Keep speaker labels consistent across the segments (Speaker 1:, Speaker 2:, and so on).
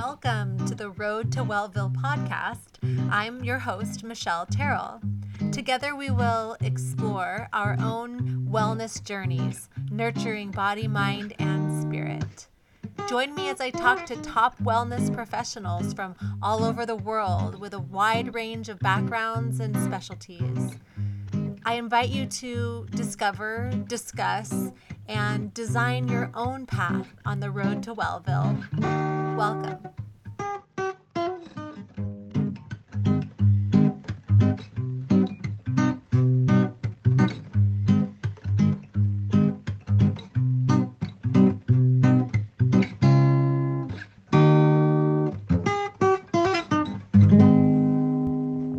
Speaker 1: Welcome to the Road to Wellville podcast. I'm your host, Michelle Terrell. Together, we will explore our own wellness journeys, nurturing body, mind, and spirit. Join me as I talk to top wellness professionals from all over the world with a wide range of backgrounds and specialties. I invite you to discover, discuss, and design your own path on the road to Wellville. Welcome.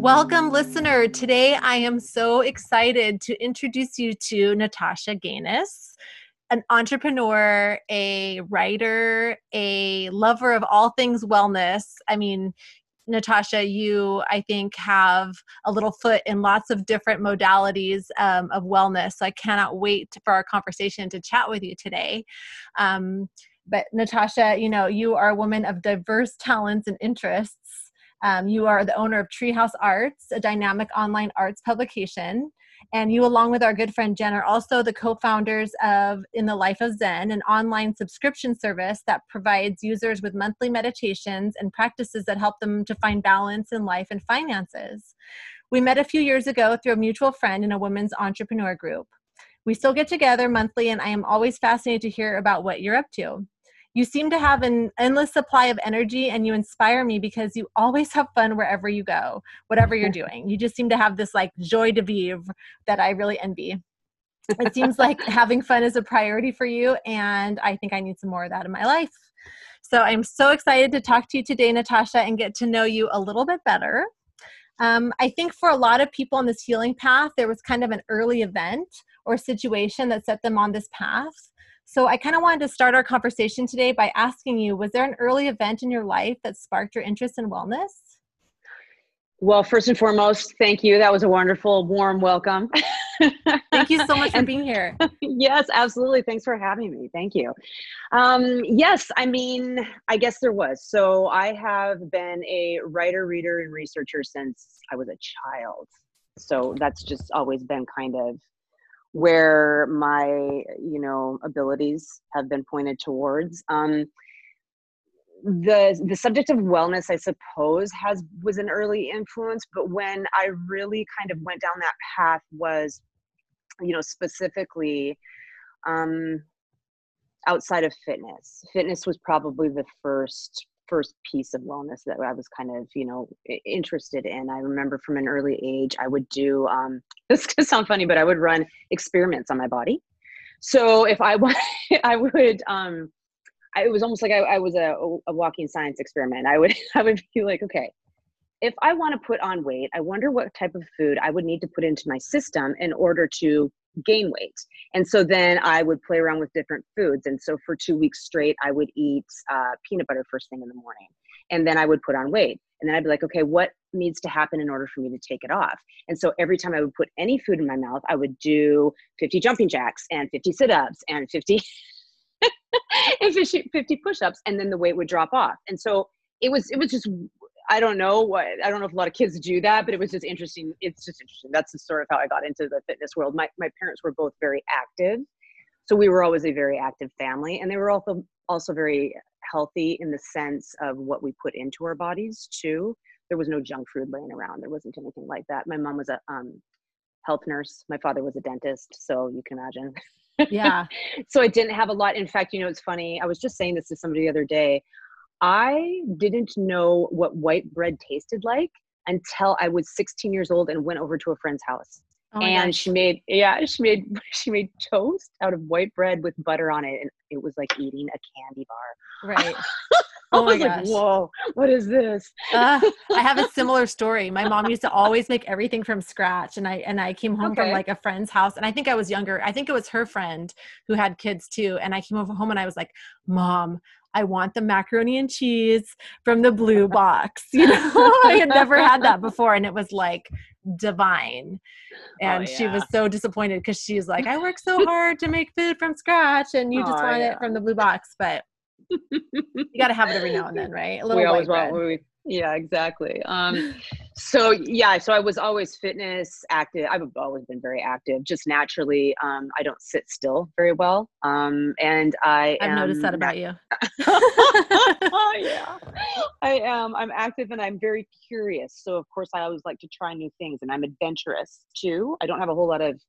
Speaker 1: Welcome, listener. Today I am so excited to introduce you to Natasha Ganes, an entrepreneur, a writer, a lover of all things wellness. I mean, Natasha, you, I think, have a little foot in lots of different modalities um, of wellness. So I cannot wait for our conversation to chat with you today. Um, but Natasha, you know, you are a woman of diverse talents and interests. Um, you are the owner of Treehouse Arts, a dynamic online arts publication. And you, along with our good friend Jen, are also the co founders of In the Life of Zen, an online subscription service that provides users with monthly meditations and practices that help them to find balance in life and finances. We met a few years ago through a mutual friend in a women's entrepreneur group. We still get together monthly, and I am always fascinated to hear about what you're up to. You seem to have an endless supply of energy and you inspire me because you always have fun wherever you go, whatever you're doing. You just seem to have this like joy de vivre that I really envy. It seems like having fun is a priority for you, and I think I need some more of that in my life. So I'm so excited to talk to you today, Natasha, and get to know you a little bit better. Um, I think for a lot of people on this healing path, there was kind of an early event or situation that set them on this path. So I kind of wanted to start our conversation today by asking you was there an early event in your life that sparked your interest in wellness?
Speaker 2: Well, first and foremost, thank you. That was a wonderful, warm welcome.
Speaker 1: thank you so much for being here.
Speaker 2: yes, absolutely. Thanks for having me. Thank you. Um, yes, I mean, I guess there was. So I have been a writer, reader, and researcher since I was a child. So that's just always been kind of where my you know abilities have been pointed towards. Um, the the subject of wellness i suppose has was an early influence but when i really kind of went down that path was you know specifically um outside of fitness. Fitness was probably the first first piece of wellness that I was kind of, you know, interested in. I remember from an early age, I would do, um, this could sound funny, but I would run experiments on my body. So if I, want I would, um, I, it was almost like I, I was a, a walking science experiment. I would, I would be like, okay, if I want to put on weight, I wonder what type of food I would need to put into my system in order to gain weight. And so then I would play around with different foods. And so for two weeks straight, I would eat uh, peanut butter first thing in the morning. And then I would put on weight. And then I'd be like, okay, what needs to happen in order for me to take it off? And so every time I would put any food in my mouth, I would do 50 jumping jacks and 50 sit ups and 50. and 50 push-ups and then the weight would drop off and so it was it was just I don't know what I don't know if a lot of kids do that, but it was just interesting. It's just interesting. That's the sort of how I got into the fitness world. My my parents were both very active, so we were always a very active family, and they were also also very healthy in the sense of what we put into our bodies too. There was no junk food laying around. There wasn't anything like that. My mom was a um, health nurse. My father was a dentist, so you can imagine.
Speaker 1: Yeah.
Speaker 2: so I didn't have a lot. In fact, you know, it's funny. I was just saying this to somebody the other day. I didn't know what white bread tasted like until I was 16 years old and went over to a friend's house. Oh and gosh. she made yeah, she made she made toast out of white bread with butter on it and it was like eating a candy bar.
Speaker 1: Right.
Speaker 2: oh my gosh. Like, Whoa, what is this?
Speaker 1: uh, I have a similar story. My mom used to always make everything from scratch, and I and I came home okay. from like a friend's house, and I think I was younger. I think it was her friend who had kids too, and I came over home and I was like, "Mom, I want the macaroni and cheese from the blue box. You know, I had never had that before. And it was like divine. Oh, and oh, yeah. she was so disappointed because she's like, I work so hard to make food from scratch and you just oh, want yeah. it from the blue box. But you got to have it every now and then, right?
Speaker 2: A little we always want, we, yeah, exactly. Um, so yeah, so I was always fitness active. I've always been very active, just naturally. Um, I don't sit still very well. Um, and I
Speaker 1: I've noticed that about you.
Speaker 2: oh, yeah, I am. I'm active and I'm very curious. So of course, I always like to try new things, and I'm adventurous too. I don't have a whole lot of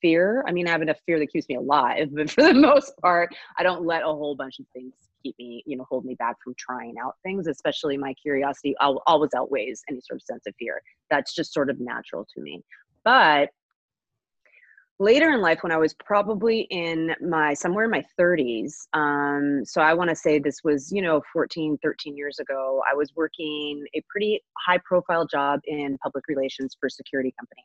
Speaker 2: fear. I mean, I have enough fear that keeps me alive, but for the most part, I don't let a whole bunch of things keep me, you know, hold me back from trying out things, especially my curiosity always outweighs any sort of sense of fear. That's just sort of natural to me. But later in life, when I was probably in my somewhere in my 30s, um, so I want to say this was, you know, 14, 13 years ago, I was working a pretty high profile job in public relations for a security company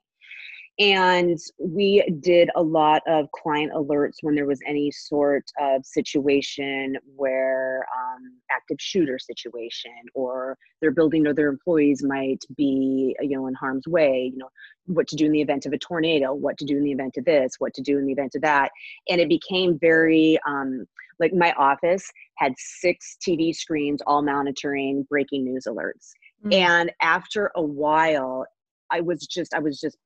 Speaker 2: and we did a lot of client alerts when there was any sort of situation where um, active shooter situation or their building or their employees might be you know in harm's way you know what to do in the event of a tornado what to do in the event of this what to do in the event of that and it became very um, like my office had six tv screens all monitoring breaking news alerts mm-hmm. and after a while I was just I was just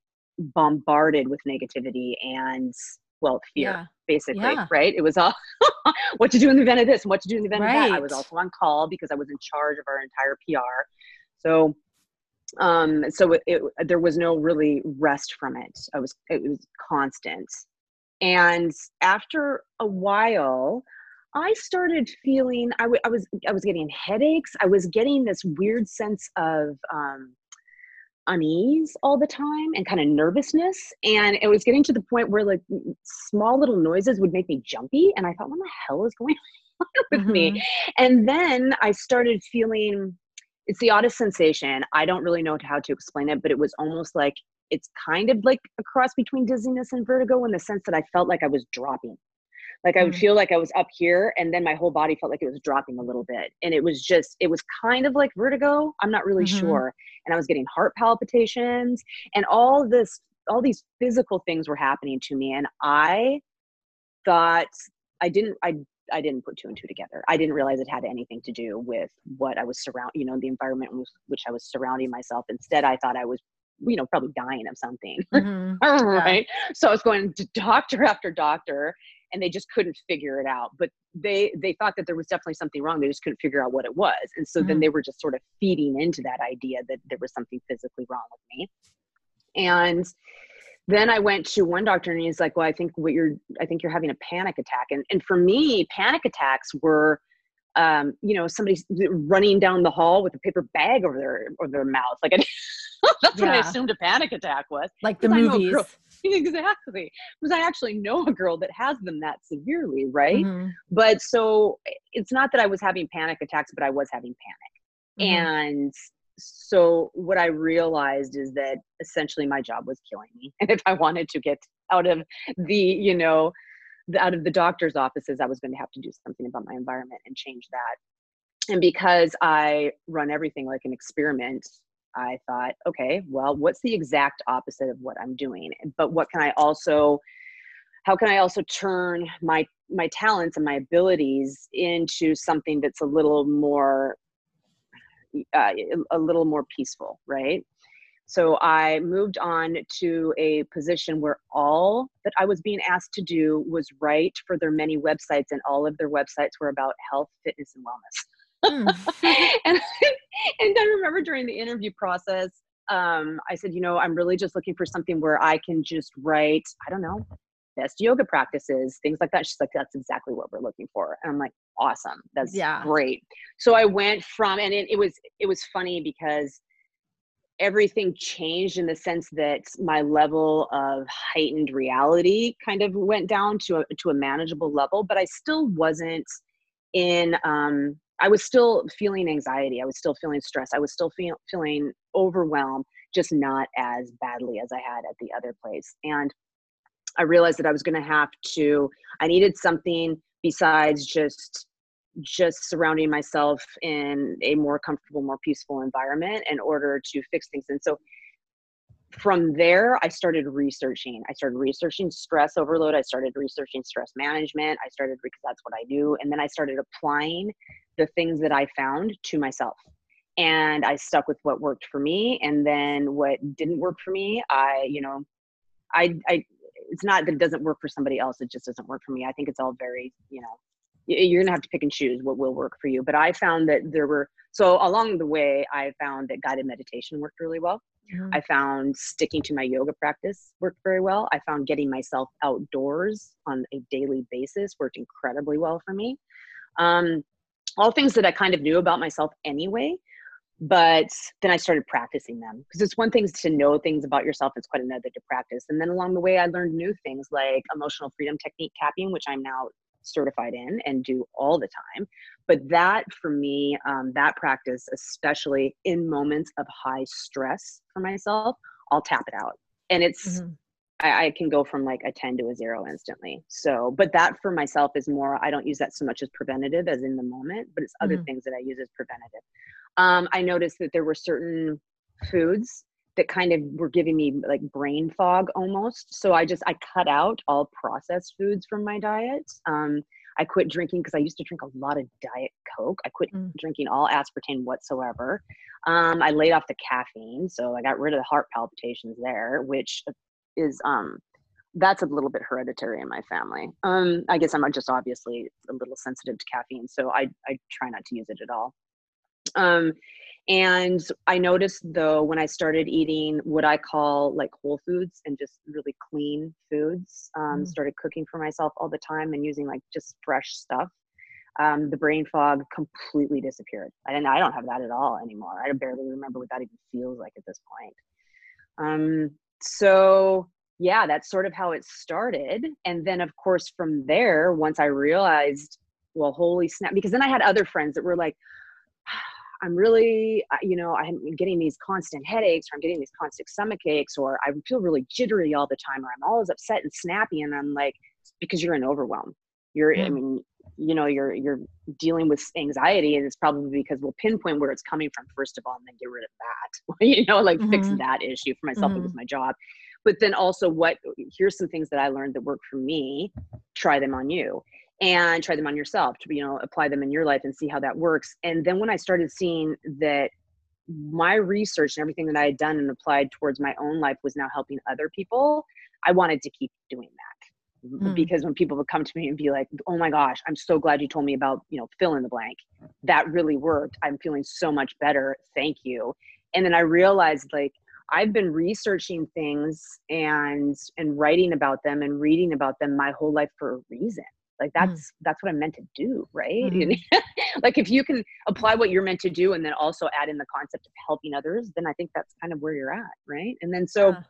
Speaker 2: bombarded with negativity and well fear yeah. basically yeah. right it was all what to do in the event of this and what to do in the event right. of that i was also on call because i was in charge of our entire pr so um so it, it, there was no really rest from it i was it was constant and after a while i started feeling I, w- I was i was getting headaches i was getting this weird sense of um unease all the time and kind of nervousness and it was getting to the point where like small little noises would make me jumpy and i thought what the hell is going on with mm-hmm. me and then i started feeling it's the oddest sensation i don't really know how to explain it but it was almost like it's kind of like a cross between dizziness and vertigo in the sense that i felt like i was dropping like I would mm. feel like I was up here and then my whole body felt like it was dropping a little bit. And it was just, it was kind of like vertigo. I'm not really mm-hmm. sure. And I was getting heart palpitations and all this, all these physical things were happening to me. And I thought I didn't, I, I didn't put two and two together. I didn't realize it had anything to do with what I was surround, you know, the environment with which I was surrounding myself. Instead, I thought I was you know probably dying of something mm-hmm. right yeah. so i was going to doctor after doctor and they just couldn't figure it out but they they thought that there was definitely something wrong they just couldn't figure out what it was and so mm-hmm. then they were just sort of feeding into that idea that there was something physically wrong with me and then i went to one doctor and he's like well i think what you're i think you're having a panic attack and and for me panic attacks were um, you know, somebody's running down the hall with a paper bag over their over their mouth. Like I, that's yeah. what I assumed a panic attack was.
Speaker 1: Like the movies.
Speaker 2: exactly. Because i actually know a girl that has them that severely right? Mm-hmm. but so it's not that i was having panic attacks but i was having panic. Mm-hmm. and so what i realized is that essentially my job was killing me. And if i wanted to get out of the you know the, out of the doctor's offices i was going to have to do something about my environment and change that. And because i run everything like an experiment I thought, okay, well, what's the exact opposite of what I'm doing? But what can I also how can I also turn my my talents and my abilities into something that's a little more uh, a little more peaceful, right? So I moved on to a position where all that I was being asked to do was write for their many websites, and all of their websites were about health, fitness, and wellness. Mm. and, and I remember during the interview process, um, I said, you know, I'm really just looking for something where I can just write, I don't know, best yoga practices, things like that. She's like, that's exactly what we're looking for. And I'm like, awesome. That's yeah. great. So I went from, and it, it was, it was funny because everything changed in the sense that my level of heightened reality kind of went down to a, to a manageable level, but I still wasn't in, um, I was still feeling anxiety. I was still feeling stress. I was still feel, feeling overwhelmed, just not as badly as I had at the other place. And I realized that I was going to have to, I needed something besides just just surrounding myself in a more comfortable more peaceful environment in order to fix things and so from there, I started researching. I started researching stress overload. I started researching stress management. I started because that's what I do. And then I started applying the things that I found to myself. And I stuck with what worked for me. And then what didn't work for me, I, you know, I, I, it's not that it doesn't work for somebody else. It just doesn't work for me. I think it's all very, you know, you're gonna have to pick and choose what will work for you. But I found that there were so along the way, I found that guided meditation worked really well. Mm-hmm. I found sticking to my yoga practice worked very well. I found getting myself outdoors on a daily basis worked incredibly well for me. Um, all things that I kind of knew about myself anyway, but then I started practicing them because it's one thing to know things about yourself, it's quite another to practice. And then along the way, I learned new things like emotional freedom technique tapping, which I'm now certified in and do all the time. But that for me, um, that practice, especially in moments of high stress for myself, I'll tap it out. And it's, mm-hmm. I, I, can go from like a 10 to a zero instantly. So, but that for myself is more, I don't use that so much as preventative as in the moment, but it's other mm-hmm. things that I use as preventative. Um, I noticed that there were certain foods that kind of were giving me like brain fog almost. So I just I cut out all processed foods from my diet. Um, I quit drinking because I used to drink a lot of diet coke. I quit mm. drinking all aspartame whatsoever. Um, I laid off the caffeine, so I got rid of the heart palpitations there, which is um, that's a little bit hereditary in my family. Um, I guess I'm just obviously a little sensitive to caffeine, so I I try not to use it at all. Um, and I noticed though when I started eating what I call like whole foods and just really clean foods, um, mm. started cooking for myself all the time and using like just fresh stuff. Um, the brain fog completely disappeared. I didn't. I don't have that at all anymore. I barely remember what that even feels like at this point. Um, so yeah, that's sort of how it started. And then of course from there, once I realized, well, holy snap, because then I had other friends that were like, I'm really, you know, I'm getting these constant headaches or I'm getting these constant stomach aches or I feel really jittery all the time or I'm always upset and snappy. And I'm like, because you're in overwhelm. You're, I hmm. mean, you know, you're, you're dealing with anxiety and it's probably because we'll pinpoint where it's coming from first of all, and then get rid of that, you know, like mm-hmm. fix that issue for myself. Mm-hmm. It was my job. But then also what, here's some things that I learned that work for me, try them on you and try them on yourself to you know apply them in your life and see how that works and then when i started seeing that my research and everything that i had done and applied towards my own life was now helping other people i wanted to keep doing that mm. because when people would come to me and be like oh my gosh i'm so glad you told me about you know fill in the blank that really worked i'm feeling so much better thank you and then i realized like I've been researching things and and writing about them and reading about them my whole life for a reason like mm. that's mm. that's what i'm meant to do right mm-hmm. like if you can apply what you're meant to do and then also add in the concept of helping others then i think that's kind of where you're at right and then so yeah.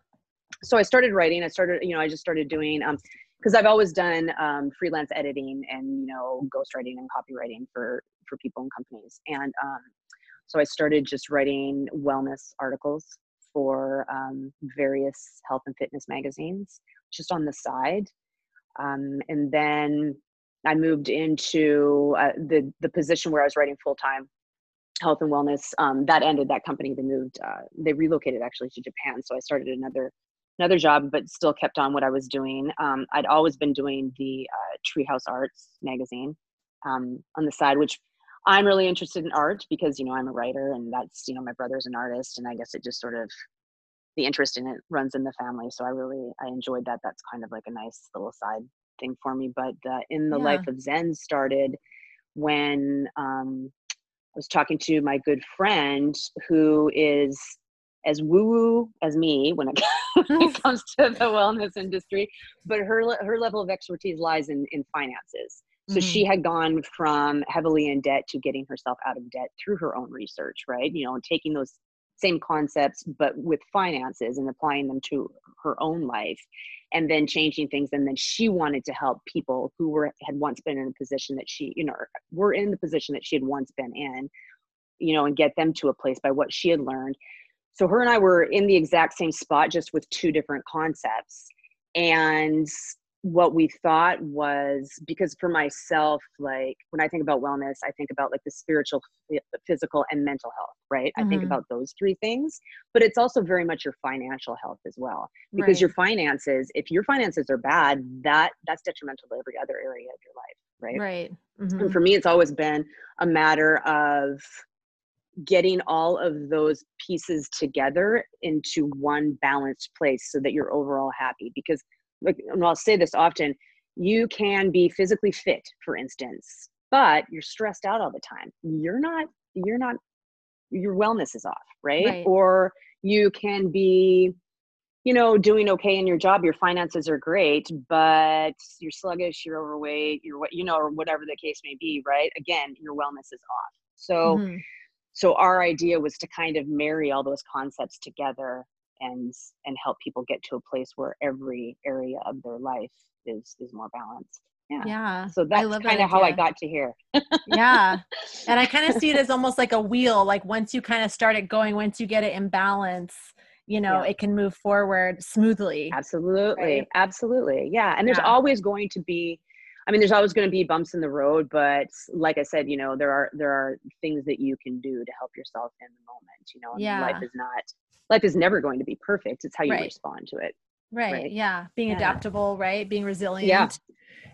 Speaker 2: so i started writing i started you know i just started doing um because i've always done um, freelance editing and you know ghostwriting and copywriting for for people and companies and um so i started just writing wellness articles for um, various health and fitness magazines just on the side um, and then I moved into uh, the the position where I was writing full time health and wellness. Um, that ended. That company they moved. Uh, they relocated actually to Japan. So I started another another job, but still kept on what I was doing. Um, I'd always been doing the uh, Treehouse Arts magazine um, on the side, which I'm really interested in art because you know I'm a writer and that's you know my brother's an artist, and I guess it just sort of the interest in it runs in the family. So I really I enjoyed that. That's kind of like a nice little side thing for me. But uh, in the yeah. life of Zen started when um, I was talking to my good friend who is as woo woo as me when it, when it comes to the wellness industry, but her her level of expertise lies in in finances. So mm-hmm. she had gone from heavily in debt to getting herself out of debt through her own research, right? You know, and taking those same concepts but with finances and applying them to her own life and then changing things and then she wanted to help people who were had once been in a position that she you know were in the position that she had once been in you know and get them to a place by what she had learned so her and i were in the exact same spot just with two different concepts and what we thought was because for myself like when i think about wellness i think about like the spiritual physical and mental health right mm-hmm. i think mm-hmm. about those three things but it's also very much your financial health as well because right. your finances if your finances are bad that that's detrimental to every other area of your life right
Speaker 1: right
Speaker 2: mm-hmm. and for me it's always been a matter of getting all of those pieces together into one balanced place so that you're overall happy because like and I'll say this often, you can be physically fit, for instance, but you're stressed out all the time. You're not, you're not, your wellness is off, right? right. Or you can be, you know, doing okay in your job, your finances are great, but you're sluggish, you're overweight, you're what, you know, or whatever the case may be, right? Again, your wellness is off. So, mm-hmm. So our idea was to kind of marry all those concepts together and and help people get to a place where every area of their life is is more balanced. Yeah.
Speaker 1: Yeah.
Speaker 2: So that's kind of how i got to here.
Speaker 1: Yeah. And i kind of see it as almost like a wheel like once you kind of start it going once you get it in balance you know yeah. it can move forward smoothly
Speaker 2: absolutely. right? absolutely. Yeah. And there's always going to be I mean, there's always going to be bumps in the road, but like I said, you know, there are there are things that you can do to help yourself in the moment. You know,
Speaker 1: yeah.
Speaker 2: life is not life is never going to be perfect. It's how you right. respond to it.
Speaker 1: Right. right. Yeah. Being yeah. adaptable, right? Being resilient. Yeah.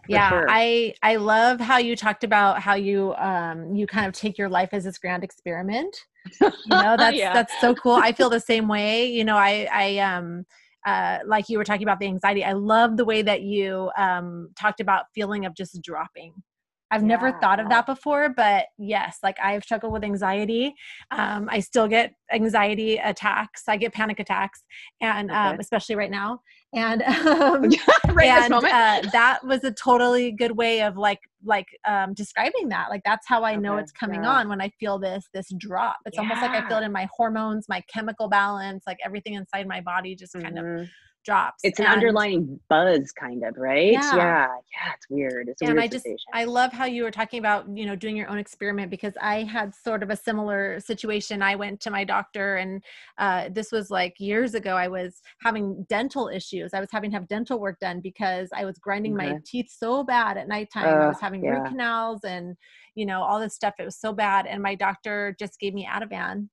Speaker 1: Yeah. Sure. I I love how you talked about how you um you kind of take your life as this grand experiment. You know, that's yeah. that's so cool. I feel the same way. You know, I I um uh, like you were talking about the anxiety. I love the way that you um, talked about feeling of just dropping, I've yeah. never thought of that before, but yes, like I've struggled with anxiety. Um, I still get anxiety attacks. I get panic attacks, and okay. um, especially right now. And um, right and uh, that was a totally good way of like like um, describing that. Like that's how I okay. know it's coming yeah. on when I feel this this drop. It's yeah. almost like I feel it in my hormones, my chemical balance, like everything inside my body just kind mm-hmm. of
Speaker 2: It's an and, underlying buzz, kind of, right? Yeah, yeah, yeah it's weird. It's
Speaker 1: and
Speaker 2: weird
Speaker 1: I just I love how you were talking about you know doing your own experiment because I had sort of a similar situation. I went to my doctor, and uh, this was like years ago. I was having dental issues. I was having to have dental work done because I was grinding okay. my teeth so bad at nighttime. Uh, I was having yeah. root canals and you know all this stuff. It was so bad, and my doctor just gave me Ativan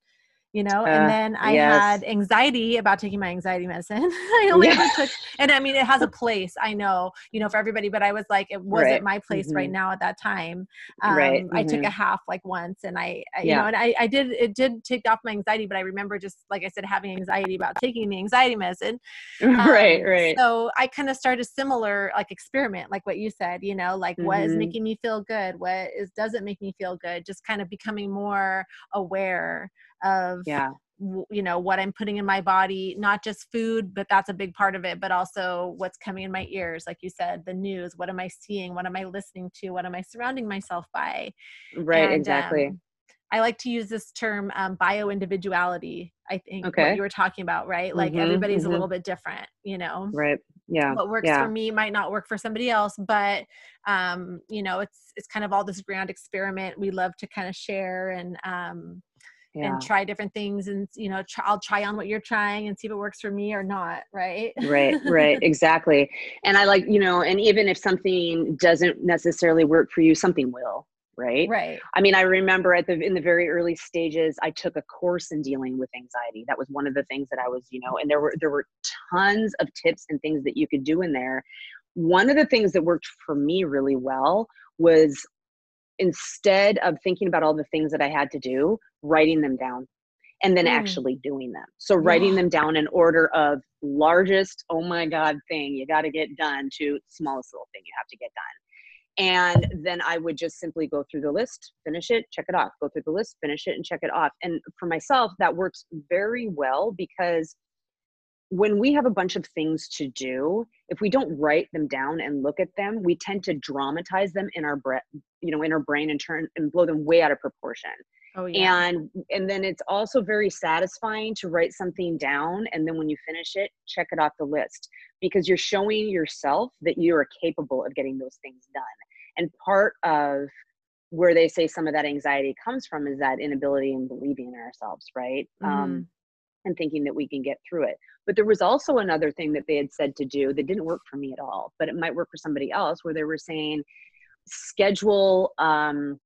Speaker 1: you know, uh, and then I yes. had anxiety about taking my anxiety medicine. I only yeah. ever took, and I mean, it has a place, I know, you know, for everybody, but I was like, it wasn't right. my place mm-hmm. right now at that time. Um, right. Mm-hmm. I took mm-hmm. a half like once and I, I yeah. you know, and I, I did, it did take off my anxiety, but I remember just, like I said, having anxiety about taking the anxiety medicine.
Speaker 2: Um, right, right.
Speaker 1: So I kind of started a similar like experiment, like what you said, you know, like mm-hmm. what is mm-hmm. making me feel good? What is, doesn't make me feel good? Just kind of becoming more aware of
Speaker 2: yeah
Speaker 1: you know what i'm putting in my body not just food but that's a big part of it but also what's coming in my ears like you said the news what am i seeing what am i listening to what am i surrounding myself by
Speaker 2: right and, exactly um,
Speaker 1: i like to use this term um, bio individuality i think okay. what you were talking about right like mm-hmm, everybody's mm-hmm. a little bit different you know
Speaker 2: right yeah
Speaker 1: what works
Speaker 2: yeah.
Speaker 1: for me might not work for somebody else but um you know it's it's kind of all this grand experiment we love to kind of share and um yeah. and try different things and you know try, i'll try on what you're trying and see if it works for me or not right?
Speaker 2: Right right exactly. And i like you know and even if something doesn't necessarily work for you something will right?
Speaker 1: Right.
Speaker 2: I mean i remember at the in the very early stages i took a course in dealing with anxiety. That was one of the things that i was you know and there were there were tons of tips and things that you could do in there. One of the things that worked for me really well was instead of thinking about all the things that I had to do, writing them down and then mm. actually doing them. So writing yeah. them down in order of largest, oh my God, thing you got to get done to smallest little thing you have to get done. And then I would just simply go through the list, finish it, check it off, go through the list, finish it, and check it off. And for myself, that works very well because when we have a bunch of things to do if we don't write them down and look at them we tend to dramatize them in our breath you know in our brain and turn and blow them way out of proportion
Speaker 1: oh yeah
Speaker 2: and and then it's also very satisfying to write something down and then when you finish it check it off the list because you're showing yourself that you are capable of getting those things done and part of where they say some of that anxiety comes from is that inability in believing in ourselves right um, mm-hmm. um and thinking that we can get through it. But there was also another thing that they had said to do that didn't work for me at all, but it might work for somebody else where they were saying schedule um,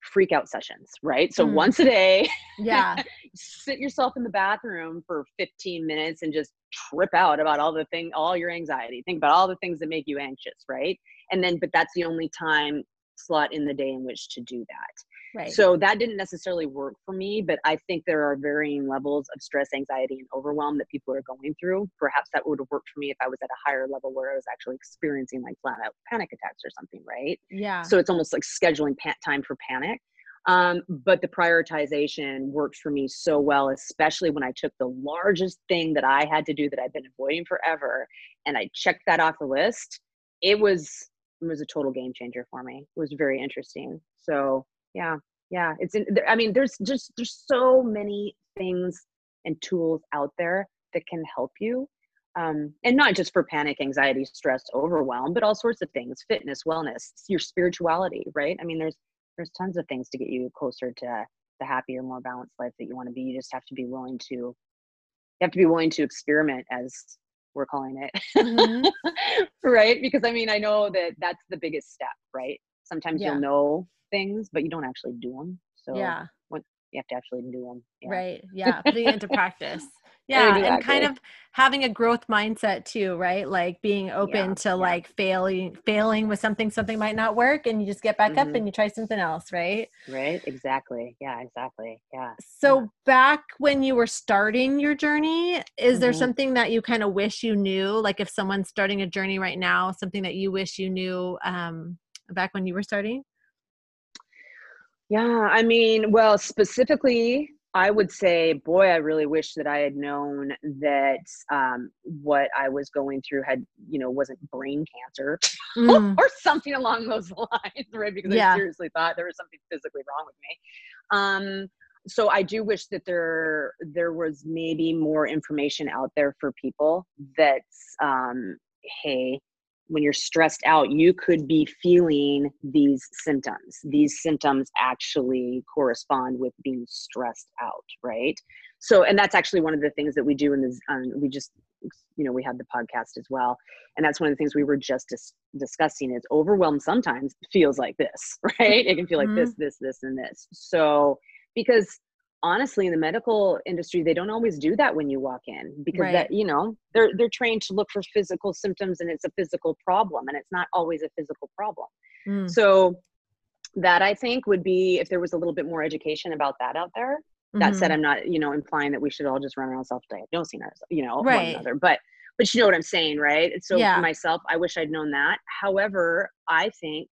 Speaker 2: freak out sessions, right? So mm. once a day,
Speaker 1: yeah,
Speaker 2: sit yourself in the bathroom for 15 minutes and just trip out about all the thing, all your anxiety. Think about all the things that make you anxious, right? And then, but that's the only time slot in the day in which to do that.
Speaker 1: Right.
Speaker 2: So that didn't necessarily work for me, but I think there are varying levels of stress, anxiety, and overwhelm that people are going through. Perhaps that would have worked for me if I was at a higher level where I was actually experiencing like flat out panic attacks or something, right?
Speaker 1: Yeah.
Speaker 2: So it's almost like scheduling pa- time for panic. Um, but the prioritization worked for me so well, especially when I took the largest thing that I had to do that I've been avoiding forever and I checked that off the list. It was was a total game changer for me. It was very interesting. So yeah, yeah, it's in, I mean, there's just there's so many things and tools out there that can help you. Um, and not just for panic, anxiety, stress, overwhelm, but all sorts of things, fitness, wellness, your spirituality, right? I mean, there's there's tons of things to get you closer to the happier, more balanced life that you want to be. You just have to be willing to you have to be willing to experiment as we're calling it. Mm-hmm. right? Because I mean, I know that that's the biggest step, right? Sometimes yeah. you'll know things, but you don't actually do them. So
Speaker 1: yeah,
Speaker 2: what, you have to actually do them.
Speaker 1: Yeah. Right. Yeah. Putting it into practice. Yeah. Exactly. And kind of having a growth mindset too, right? Like being open yeah, to yeah. like failing, failing with something, something might not work and you just get back mm-hmm. up and you try something else. Right.
Speaker 2: Right. Exactly. Yeah, exactly. Yeah.
Speaker 1: So
Speaker 2: yeah.
Speaker 1: back when you were starting your journey, is mm-hmm. there something that you kind of wish you knew? Like if someone's starting a journey right now, something that you wish you knew um, back when you were starting?
Speaker 2: Yeah, I mean, well, specifically, I would say, boy, I really wish that I had known that um, what I was going through had, you know, wasn't brain cancer mm. or something along those lines, right? Because yeah. I seriously thought there was something physically wrong with me. Um, so I do wish that there there was maybe more information out there for people that's, um, hey, when you're stressed out, you could be feeling these symptoms. These symptoms actually correspond with being stressed out, right? So, and that's actually one of the things that we do in this. Um, we just, you know, we had the podcast as well, and that's one of the things we were just dis- discussing. Is overwhelm sometimes feels like this, right? It can feel like mm-hmm. this, this, this, and this. So, because honestly in the medical industry they don't always do that when you walk in because right. that you know they're they're trained to look for physical symptoms and it's a physical problem and it's not always a physical problem mm. so that i think would be if there was a little bit more education about that out there mm-hmm. that said mm-hmm. i'm not you know implying that we should all just run around self-diagnosing ourselves you know right. one another but but you know what i'm saying right so yeah. for myself i wish i'd known that however i think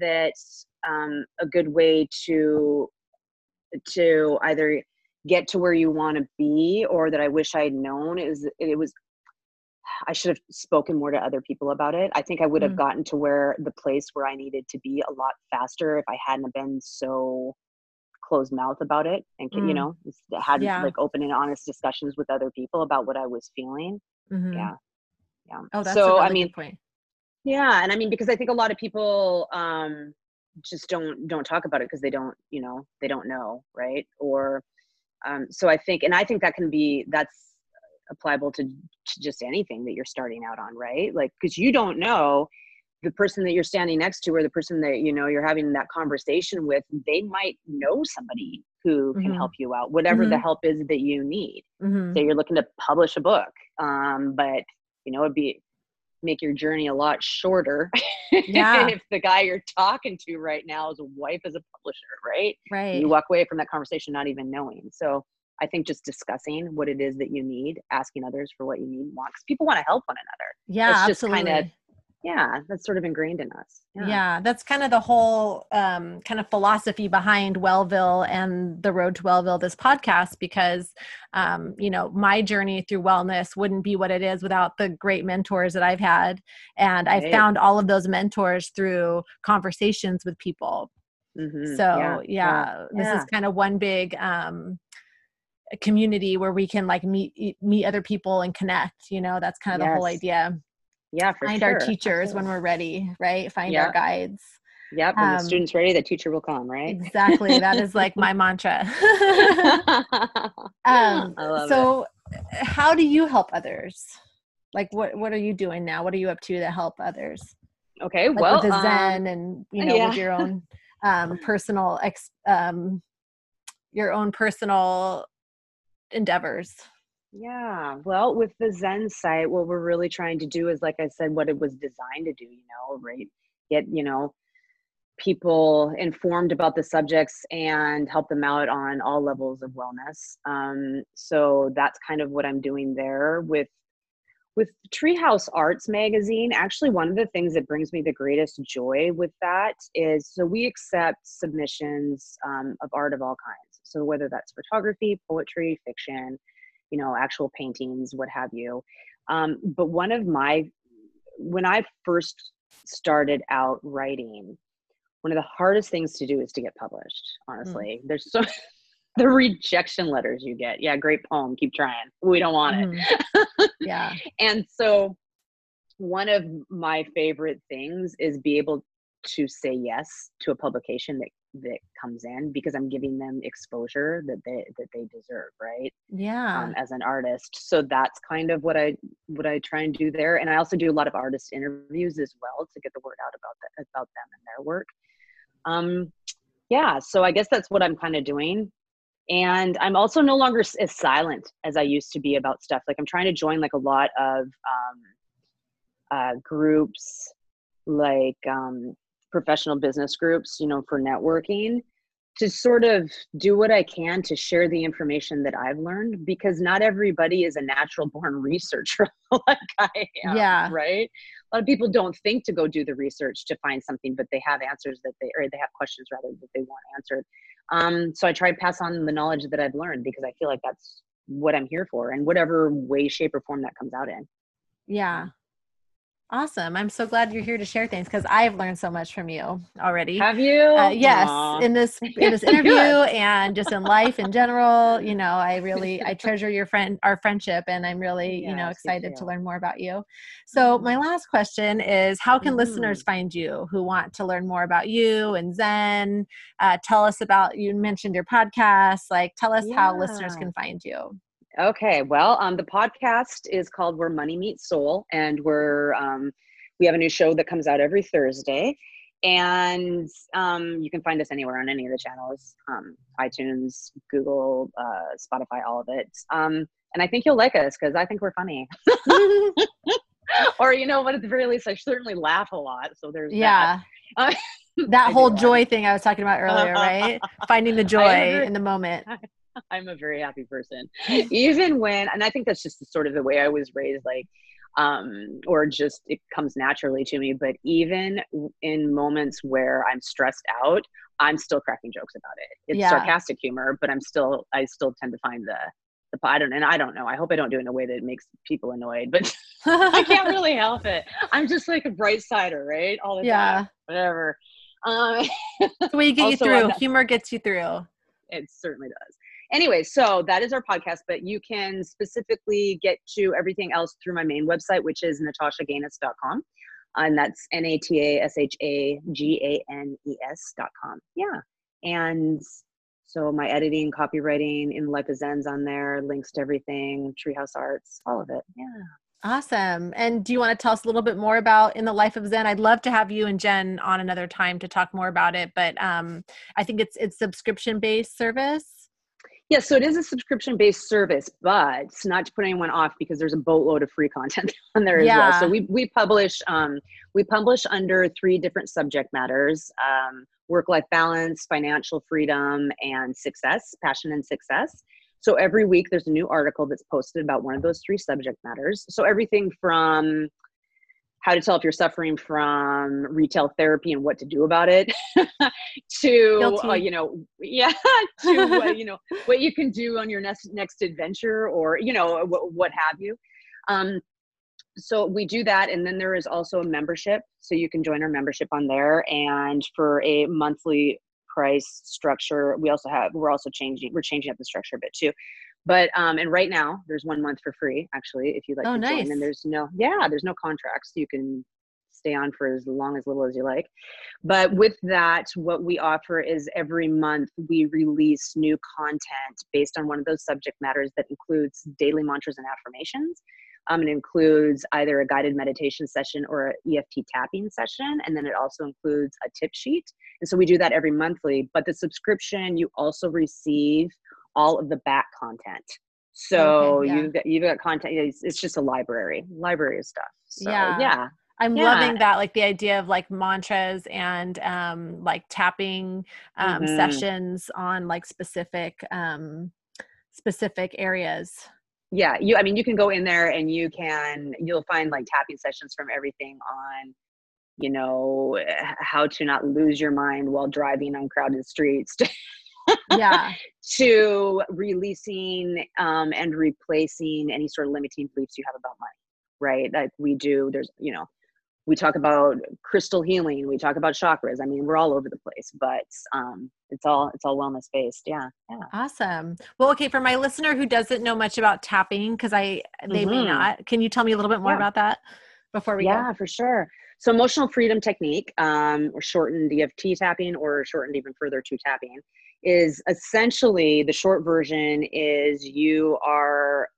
Speaker 2: that um, a good way to to either get to where you want to be or that I wish I had known is it was I should have spoken more to other people about it. I think I would have mm. gotten to where the place where I needed to be a lot faster if I hadn't been so closed mouth about it and mm. you know had yeah. like open and honest discussions with other people about what I was feeling. Mm-hmm. Yeah.
Speaker 1: Yeah. Oh, that's so, really I mean, point.
Speaker 2: Yeah, and I mean because I think a lot of people um just don't don't talk about it because they don't you know they don't know right or um, so i think and i think that can be that's applicable to, to just anything that you're starting out on right like because you don't know the person that you're standing next to or the person that you know you're having that conversation with they might know somebody who can mm-hmm. help you out whatever mm-hmm. the help is that you need mm-hmm. so you're looking to publish a book um, but you know it'd be make your journey a lot shorter yeah. if the guy you're talking to right now is a wife as a publisher, right?
Speaker 1: Right.
Speaker 2: You walk away from that conversation not even knowing. So I think just discussing what it is that you need, asking others for what you need, because people want to help one another.
Speaker 1: Yeah,
Speaker 2: it's just kind of yeah that's sort of ingrained in us
Speaker 1: yeah, yeah that's kind of the whole um, kind of philosophy behind wellville and the road to wellville this podcast because um, you know my journey through wellness wouldn't be what it is without the great mentors that i've had and right. i found all of those mentors through conversations with people mm-hmm. so yeah, yeah, yeah. this is kind of one big um, community where we can like meet meet other people and connect you know that's kind of yes. the whole idea
Speaker 2: yeah
Speaker 1: find
Speaker 2: sure.
Speaker 1: our teachers Absolutely. when we're ready right find yeah. our guides
Speaker 2: Yep. When um, the student's ready, the teacher will come, right?
Speaker 1: Exactly. That is like my mantra. um, so, it. how do you help others? Like, what what are you doing now? What are you up to to help others?
Speaker 2: Okay.
Speaker 1: Like
Speaker 2: well,
Speaker 1: with the Zen um, and you know, yeah. with your own um, personal ex, um, your own personal endeavors.
Speaker 2: Yeah. Well, with the Zen site, what we're really trying to do is, like I said, what it was designed to do, you know, right? Get, you know, people informed about the subjects and help them out on all levels of wellness. Um, so that's kind of what I'm doing there with with Treehouse Arts magazine. Actually, one of the things that brings me the greatest joy with that is so we accept submissions um, of art of all kinds. So whether that's photography, poetry, fiction, you know, actual paintings, what have you. Um, but one of my when I first started out writing, one of the hardest things to do is to get published honestly mm. there's so the rejection letters you get yeah great poem keep trying we don't want mm.
Speaker 1: it mm-hmm. yeah
Speaker 2: and so one of my favorite things is be able to say yes to a publication that that comes in because I'm giving them exposure that they that they deserve, right?
Speaker 1: Yeah.
Speaker 2: Um, as an artist, so that's kind of what I what I try and do there, and I also do a lot of artist interviews as well to get the word out about that about them and their work um, yeah, so I guess that's what I'm kind of doing. And I'm also no longer as silent as I used to be about stuff. Like I'm trying to join like a lot of um, uh, groups, like um, professional business groups, you know, for networking to sort of do what I can to share the information that I've learned because not everybody is a natural born researcher like I am.
Speaker 1: Yeah.
Speaker 2: Right. A lot of people don't think to go do the research to find something, but they have answers that they, or they have questions rather that they want answered. Um, so I try to pass on the knowledge that I've learned because I feel like that's what I'm here for and whatever way, shape, or form that comes out in.
Speaker 1: Yeah. Awesome. I'm so glad you're here to share things because I've learned so much from you already.
Speaker 2: Have you?
Speaker 1: Uh, yes, Aww. in this in this interview and just in life in general. You know, I really I treasure your friend our friendship, and I'm really yes, you know excited to learn more about you. So my last question is, how can mm. listeners find you who want to learn more about you and Zen? Uh, tell us about you mentioned your podcast. Like, tell us yeah. how listeners can find you.
Speaker 2: Okay, well, um, the podcast is called Where Money Meets Soul, and we're um, we have a new show that comes out every Thursday, and um, you can find us anywhere on any of the channels, um, iTunes, Google, uh, Spotify, all of it. Um, and I think you'll like us because I think we're funny. or you know what? At the very least, I certainly laugh a lot. So there's
Speaker 1: yeah.
Speaker 2: That.
Speaker 1: that whole joy thing I was talking about earlier, right? Finding the joy in the moment.
Speaker 2: I'm a very happy person. Even when, and I think that's just sort of the way I was raised, like, um, or just it comes naturally to me. But even in moments where I'm stressed out, I'm still cracking jokes about it. It's yeah. sarcastic humor, but I'm still, I still tend to find the, the, I don't, and I don't know. I hope I don't do it in a way that makes people annoyed, but I can't really help it. I'm just like a bright sider, right? All the yeah. time, whatever. Um,
Speaker 1: the way you get you through. Humor gets you through.
Speaker 2: It certainly does anyway, so that is our podcast, but you can specifically get to everything else through my main website, which is natashaganes.com. And that's N A T A S H A G A N E S.com. Yeah. And so my editing, copywriting, in Life of Zen's on there, links to everything, Treehouse Arts, all of it. Yeah.
Speaker 1: Awesome. And do you want to tell us a little bit more about In the Life of Zen? I'd love to have you and Jen on another time to talk more about it, but um, I think it's it's subscription based service.
Speaker 2: Yes, so it is a subscription based service, but it's not to put anyone off because there's a boatload of free content on there yeah. as well. So we we publish um, we publish under three different subject matters: um, work life balance, financial freedom, and success, passion and success. So every week there's a new article that's posted about one of those three subject matters. So everything from how to tell if you're suffering from retail therapy and what to do about it to uh, you know yeah to uh, you know what you can do on your next next adventure or you know what, what have you. Um, so we do that and then there is also a membership so you can join our membership on there. And for a monthly price structure we also have we're also changing we're changing up the structure a bit too but um and right now there's one month for free actually if you'd like
Speaker 1: oh,
Speaker 2: to
Speaker 1: nice.
Speaker 2: join and there's no yeah there's no contracts you can stay on for as long as little as you like. But with that, what we offer is every month we release new content based on one of those subject matters that includes daily mantras and affirmations. Um, it includes either a guided meditation session or an EFT tapping session. And then it also includes a tip sheet. And so we do that every monthly. But the subscription, you also receive all of the back content. So okay, yeah. you've got you've got content. It's, it's, just a library, library of stuff. So, yeah, yeah.
Speaker 1: I'm yeah. loving that, like the idea of like mantras and um, like tapping um, mm-hmm. sessions on like specific um, specific areas.
Speaker 2: Yeah, you. I mean, you can go in there and you can you'll find like tapping sessions from everything on you know how to not lose your mind while driving on crowded streets
Speaker 1: yeah
Speaker 2: to releasing um, and replacing any sort of limiting beliefs you have about money right like we do there's you know we talk about crystal healing we talk about chakras i mean we're all over the place but um it's all it's all wellness based yeah yeah
Speaker 1: awesome well okay for my listener who doesn't know much about tapping because i they mm-hmm. may not can you tell me a little bit more yeah. about that before we
Speaker 2: yeah
Speaker 1: go?
Speaker 2: for sure so emotional freedom technique um, or shortened eft tapping or shortened even further to tapping is essentially the short version is you are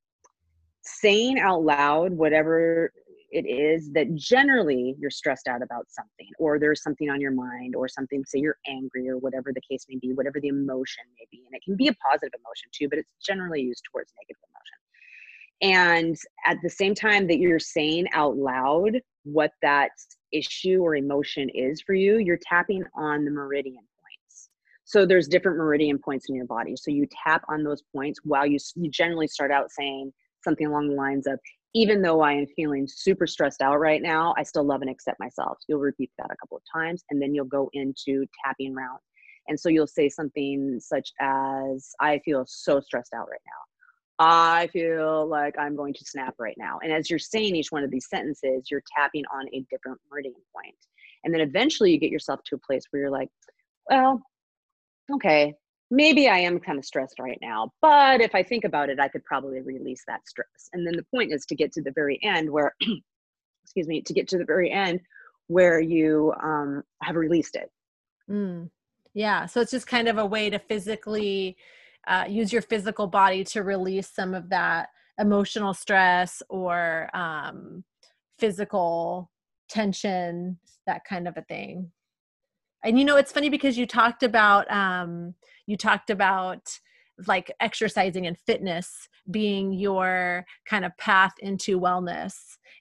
Speaker 2: saying out loud whatever it is that generally you're stressed out about something or there's something on your mind or something say you're angry or whatever the case may be whatever the emotion may be. And it can be a positive emotion too but it's generally used towards negative emotion. And at the same time that you're saying out loud what that issue or emotion is for you you're tapping on the meridian so there's different meridian points in your body. So you tap on those points while you, you generally start out saying something along the lines of, even though I am feeling super stressed out right now, I still love and accept myself. You'll repeat that a couple of times and then you'll go into tapping round. And so you'll say something such as, I feel so stressed out right now. I feel like I'm going to snap right now. And as you're saying each one of these sentences, you're tapping on a different meridian point. And then eventually you get yourself to a place where you're like, well, okay, maybe I am kind of stressed right now, but if I think about it, I could probably release that stress. And then the point is to get to the very end where, excuse me, to get to the very end where you um, have released it.
Speaker 1: Mm. Yeah. So it's just kind of a way to physically uh, use your physical body to release some of that emotional stress or um, physical tension, that kind of a thing and you know it's funny because you talked about um you talked about like exercising and fitness being your kind of path into wellness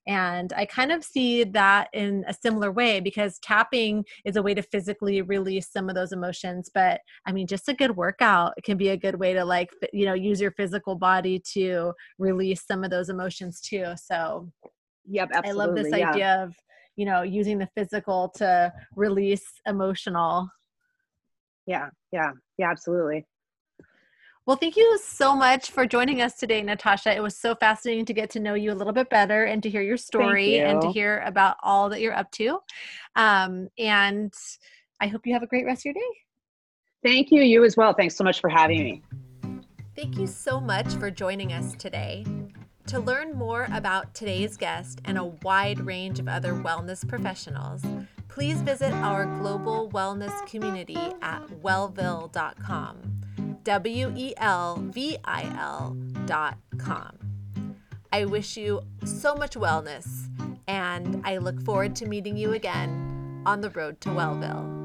Speaker 1: and i kind of see that in a similar way because tapping is a way to physically release some of those emotions but i mean just a good workout can be a good way to like you know use your physical body to release some of those emotions too so
Speaker 2: yep absolutely.
Speaker 1: i love this yeah. idea of you know using the physical to release emotional
Speaker 2: yeah yeah yeah absolutely
Speaker 1: well, thank you so much for joining us today, Natasha. It was so fascinating to get to know you a little bit better and to hear your story you. and to hear about all that you're up to. Um, and I hope you have a great rest of your day.
Speaker 2: Thank you. You as well. Thanks so much for having me.
Speaker 1: Thank you so much for joining us today. To learn more about today's guest and a wide range of other wellness professionals, please visit our global wellness community at welville.com. W E L V I L.com. I wish you so much wellness, and I look forward to meeting you again on the road to Wellville.